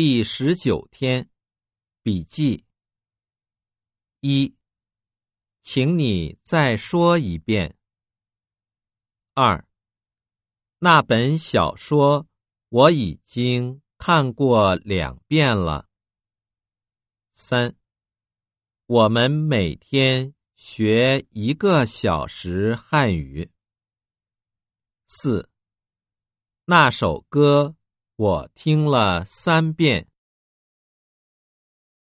第十九天，笔记。一，请你再说一遍。二，那本小说我已经看过两遍了。三，我们每天学一个小时汉语。四，那首歌。我听了三遍。